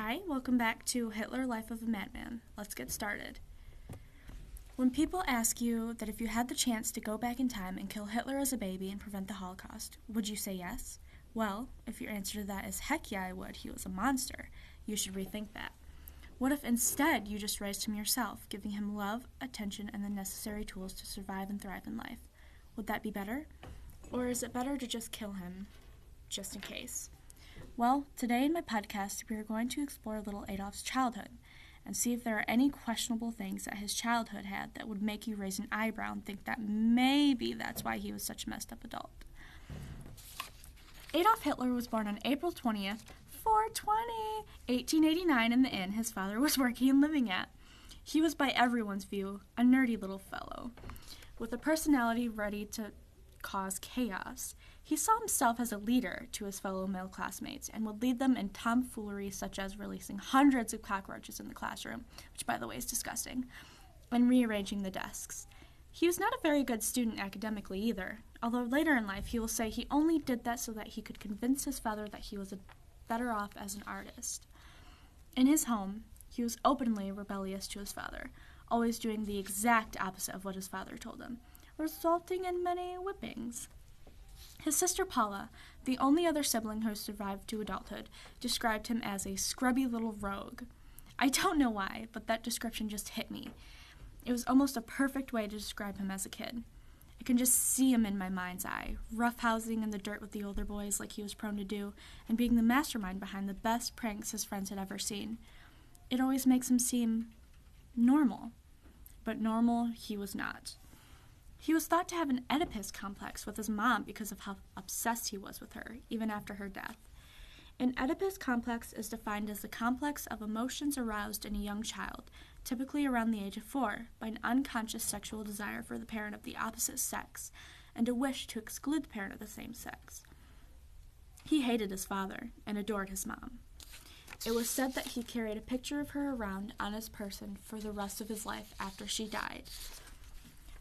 Hi, welcome back to Hitler Life of a Madman. Let's get started. When people ask you that if you had the chance to go back in time and kill Hitler as a baby and prevent the Holocaust, would you say yes? Well, if your answer to that is heck yeah, I would, he was a monster, you should rethink that. What if instead you just raised him yourself, giving him love, attention, and the necessary tools to survive and thrive in life? Would that be better? Or is it better to just kill him, just in case? Well, today in my podcast, we are going to explore little Adolf's childhood and see if there are any questionable things that his childhood had that would make you raise an eyebrow and think that maybe that's why he was such a messed up adult. Adolf Hitler was born on April 20th, 420, 1889, in the inn his father was working and living at. He was, by everyone's view, a nerdy little fellow with a personality ready to cause chaos. He saw himself as a leader to his fellow male classmates and would lead them in tomfoolery such as releasing hundreds of cockroaches in the classroom, which, by the way, is disgusting, and rearranging the desks. He was not a very good student academically either, although later in life he will say he only did that so that he could convince his father that he was better off as an artist. In his home, he was openly rebellious to his father, always doing the exact opposite of what his father told him, resulting in many whippings. His sister Paula, the only other sibling who survived to adulthood, described him as a scrubby little rogue. I don't know why, but that description just hit me. It was almost a perfect way to describe him as a kid. I can just see him in my mind's eye, roughhousing in the dirt with the older boys like he was prone to do, and being the mastermind behind the best pranks his friends had ever seen. It always makes him seem normal. But normal he was not. He was thought to have an Oedipus complex with his mom because of how obsessed he was with her, even after her death. An Oedipus complex is defined as the complex of emotions aroused in a young child, typically around the age of four, by an unconscious sexual desire for the parent of the opposite sex, and a wish to exclude the parent of the same sex. He hated his father and adored his mom. It was said that he carried a picture of her around on his person for the rest of his life after she died.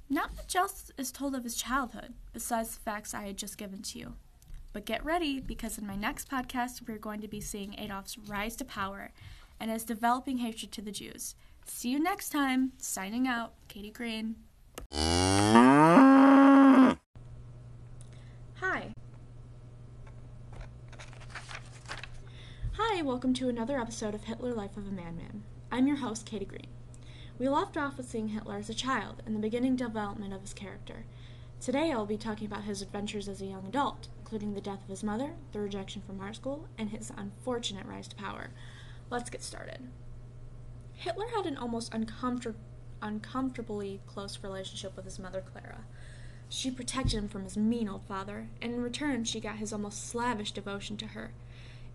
Not much else is told of his childhood, besides the facts I had just given to you. But get ready, because in my next podcast, we're going to be seeing Adolf's rise to power and his developing hatred to the Jews. See you next time. Signing out, Katie Green. Hi. Hi, welcome to another episode of Hitler Life of a Madman. I'm your host, Katie Green. We left off with seeing Hitler as a child and the beginning development of his character. Today I will be talking about his adventures as a young adult, including the death of his mother, the rejection from art school, and his unfortunate rise to power. Let's get started. Hitler had an almost uncomfort- uncomfortably close relationship with his mother, Clara. She protected him from his mean old father, and in return she got his almost slavish devotion to her.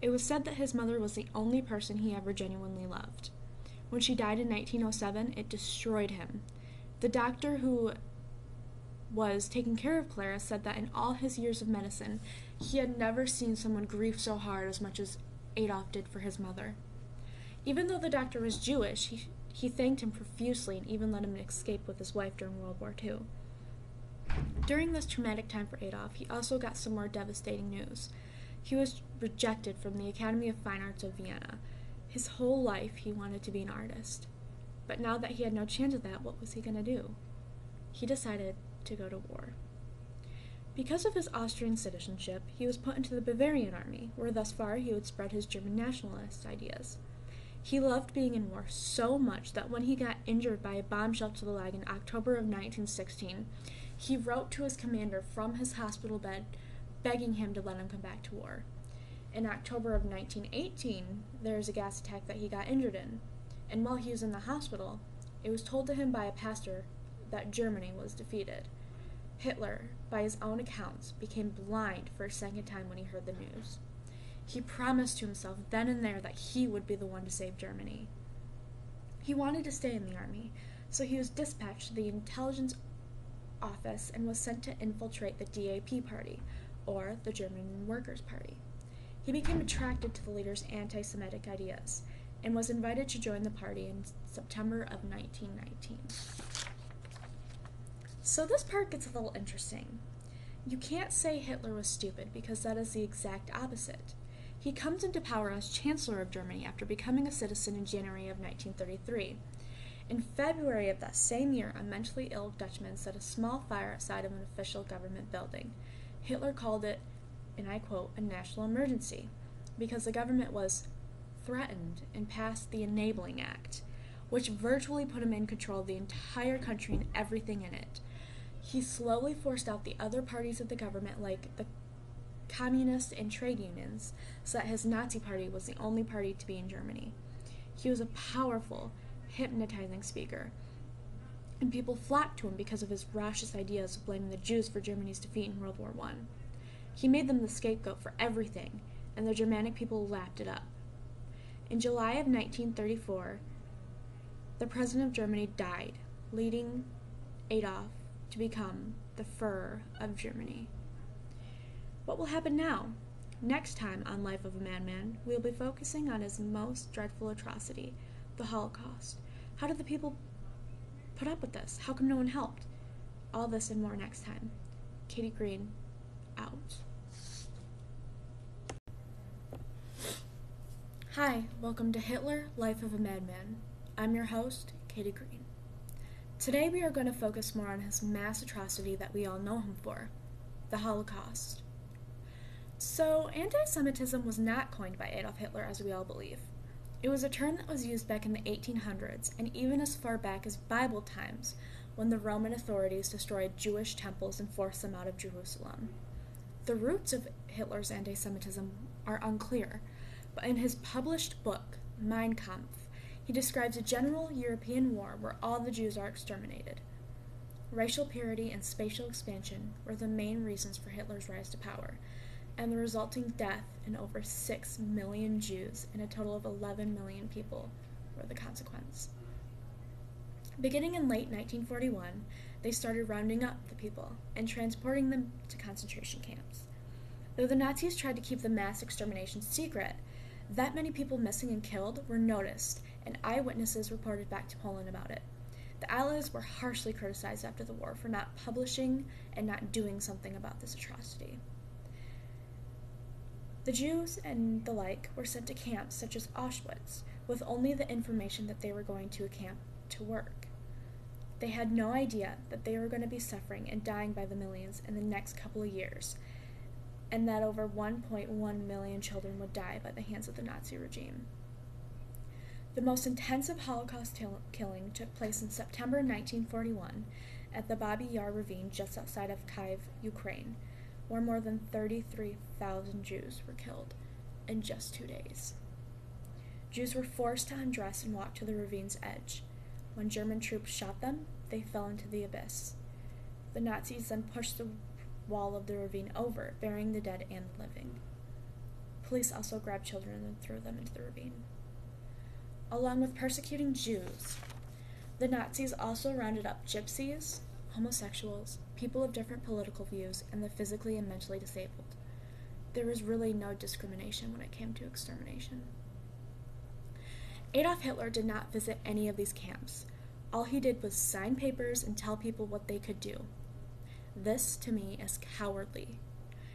It was said that his mother was the only person he ever genuinely loved. When she died in 1907, it destroyed him. The doctor who was taking care of Clara said that in all his years of medicine, he had never seen someone grieve so hard as much as Adolf did for his mother. Even though the doctor was Jewish, he, he thanked him profusely and even let him escape with his wife during World War II. During this traumatic time for Adolf, he also got some more devastating news. He was rejected from the Academy of Fine Arts of Vienna, his whole life, he wanted to be an artist. But now that he had no chance of that, what was he going to do? He decided to go to war. Because of his Austrian citizenship, he was put into the Bavarian army, where thus far he would spread his German nationalist ideas. He loved being in war so much that when he got injured by a bomb shell to the leg in October of 1916, he wrote to his commander from his hospital bed begging him to let him come back to war in October of 1918, there was a gas attack that he got injured in. And while he was in the hospital, it was told to him by a pastor that Germany was defeated. Hitler, by his own accounts, became blind for a second time when he heard the news. He promised to himself then and there that he would be the one to save Germany. He wanted to stay in the army, so he was dispatched to the intelligence office and was sent to infiltrate the DAP party, or the German Workers' Party. He became attracted to the leader's anti Semitic ideas and was invited to join the party in September of 1919. So this part gets a little interesting. You can't say Hitler was stupid because that is the exact opposite. He comes into power as Chancellor of Germany after becoming a citizen in January of 1933. In February of that same year, a mentally ill Dutchman set a small fire outside of an official government building. Hitler called it, and I quote, a national emergency because the government was threatened and passed the Enabling Act, which virtually put him in control of the entire country and everything in it. He slowly forced out the other parties of the government, like the communists and trade unions, so that his Nazi party was the only party to be in Germany. He was a powerful, hypnotizing speaker, and people flocked to him because of his raucous ideas of blaming the Jews for Germany's defeat in World War I. He made them the scapegoat for everything, and the Germanic people lapped it up. In July of 1934, the president of Germany died, leading Adolf to become the Fuhrer of Germany. What will happen now? Next time on Life of a Madman, we will be focusing on his most dreadful atrocity, the Holocaust. How did the people put up with this? How come no one helped? All this and more next time. Katie Green, out. Hi, welcome to Hitler Life of a Madman. I'm your host, Katie Green. Today we are going to focus more on his mass atrocity that we all know him for the Holocaust. So, anti Semitism was not coined by Adolf Hitler as we all believe. It was a term that was used back in the 1800s and even as far back as Bible times when the Roman authorities destroyed Jewish temples and forced them out of Jerusalem. The roots of Hitler's anti Semitism are unclear but in his published book, Mein Kampf, he describes a general European war where all the Jews are exterminated. Racial purity and spatial expansion were the main reasons for Hitler's rise to power, and the resulting death in over 6 million Jews and a total of 11 million people were the consequence. Beginning in late 1941, they started rounding up the people and transporting them to concentration camps. Though the Nazis tried to keep the mass extermination secret, that many people missing and killed were noticed, and eyewitnesses reported back to Poland about it. The Allies were harshly criticized after the war for not publishing and not doing something about this atrocity. The Jews and the like were sent to camps such as Auschwitz with only the information that they were going to a camp to work. They had no idea that they were going to be suffering and dying by the millions in the next couple of years, and that over 1.1 million children would die by the hands of the Nazi regime. The most intensive Holocaust killing took place in September 1941 at the Babi Yar ravine just outside of Kiev, Ukraine, where more than 33,000 Jews were killed in just two days. Jews were forced to undress and walk to the ravine's edge. When German troops shot them, they fell into the abyss. The Nazis then pushed the wall of the ravine over, burying the dead and the living. Police also grabbed children and threw them into the ravine. Along with persecuting Jews, the Nazis also rounded up gypsies, homosexuals, people of different political views, and the physically and mentally disabled. There was really no discrimination when it came to extermination. Adolf Hitler did not visit any of these camps. All he did was sign papers and tell people what they could do. This, to me, is cowardly.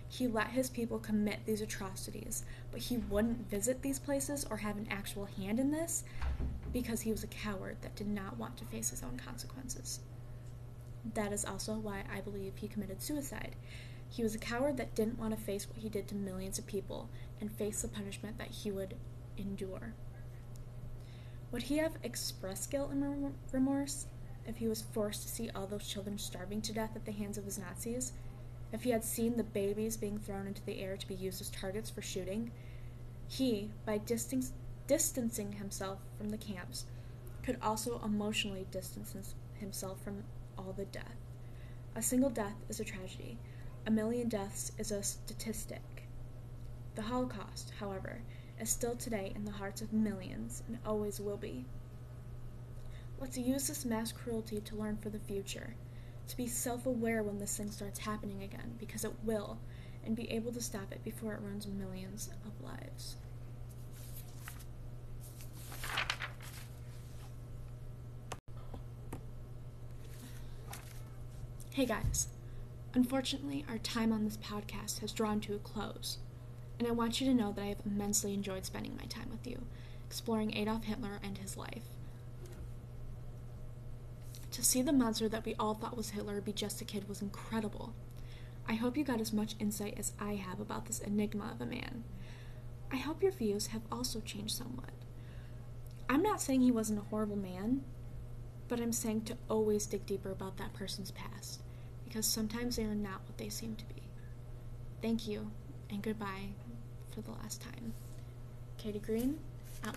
He let his people commit these atrocities, but he wouldn't visit these places or have an actual hand in this because he was a coward that did not want to face his own consequences. That is also why I believe he committed suicide. He was a coward that didn't want to face what he did to millions of people and face the punishment that he would endure. Would he have expressed guilt and remorse? if he was forced to see all those children starving to death at the hands of his Nazis, if he had seen the babies being thrown into the air to be used as targets for shooting, he, by distan- distancing himself from the camps, could also emotionally distance himself from all the death. A single death is a tragedy, a million deaths is a statistic. The Holocaust, however, is still today in the hearts of millions and always will be. Let's use this mass cruelty to learn for the future, to be self aware when this thing starts happening again, because it will, and be able to stop it before it ruins millions of lives. Hey guys, unfortunately, our time on this podcast has drawn to a close. And I want you to know that I have immensely enjoyed spending my time with you, exploring Adolf Hitler and his life. To see the monster that we all thought was Hitler be just a kid was incredible. I hope you got as much insight as I have about this enigma of a man. I hope your views have also changed somewhat. I'm not saying he wasn't a horrible man, but I'm saying to always dig deeper about that person's past, because sometimes they are not what they seem to be. Thank you, and goodbye for the last time. Katie Green, out.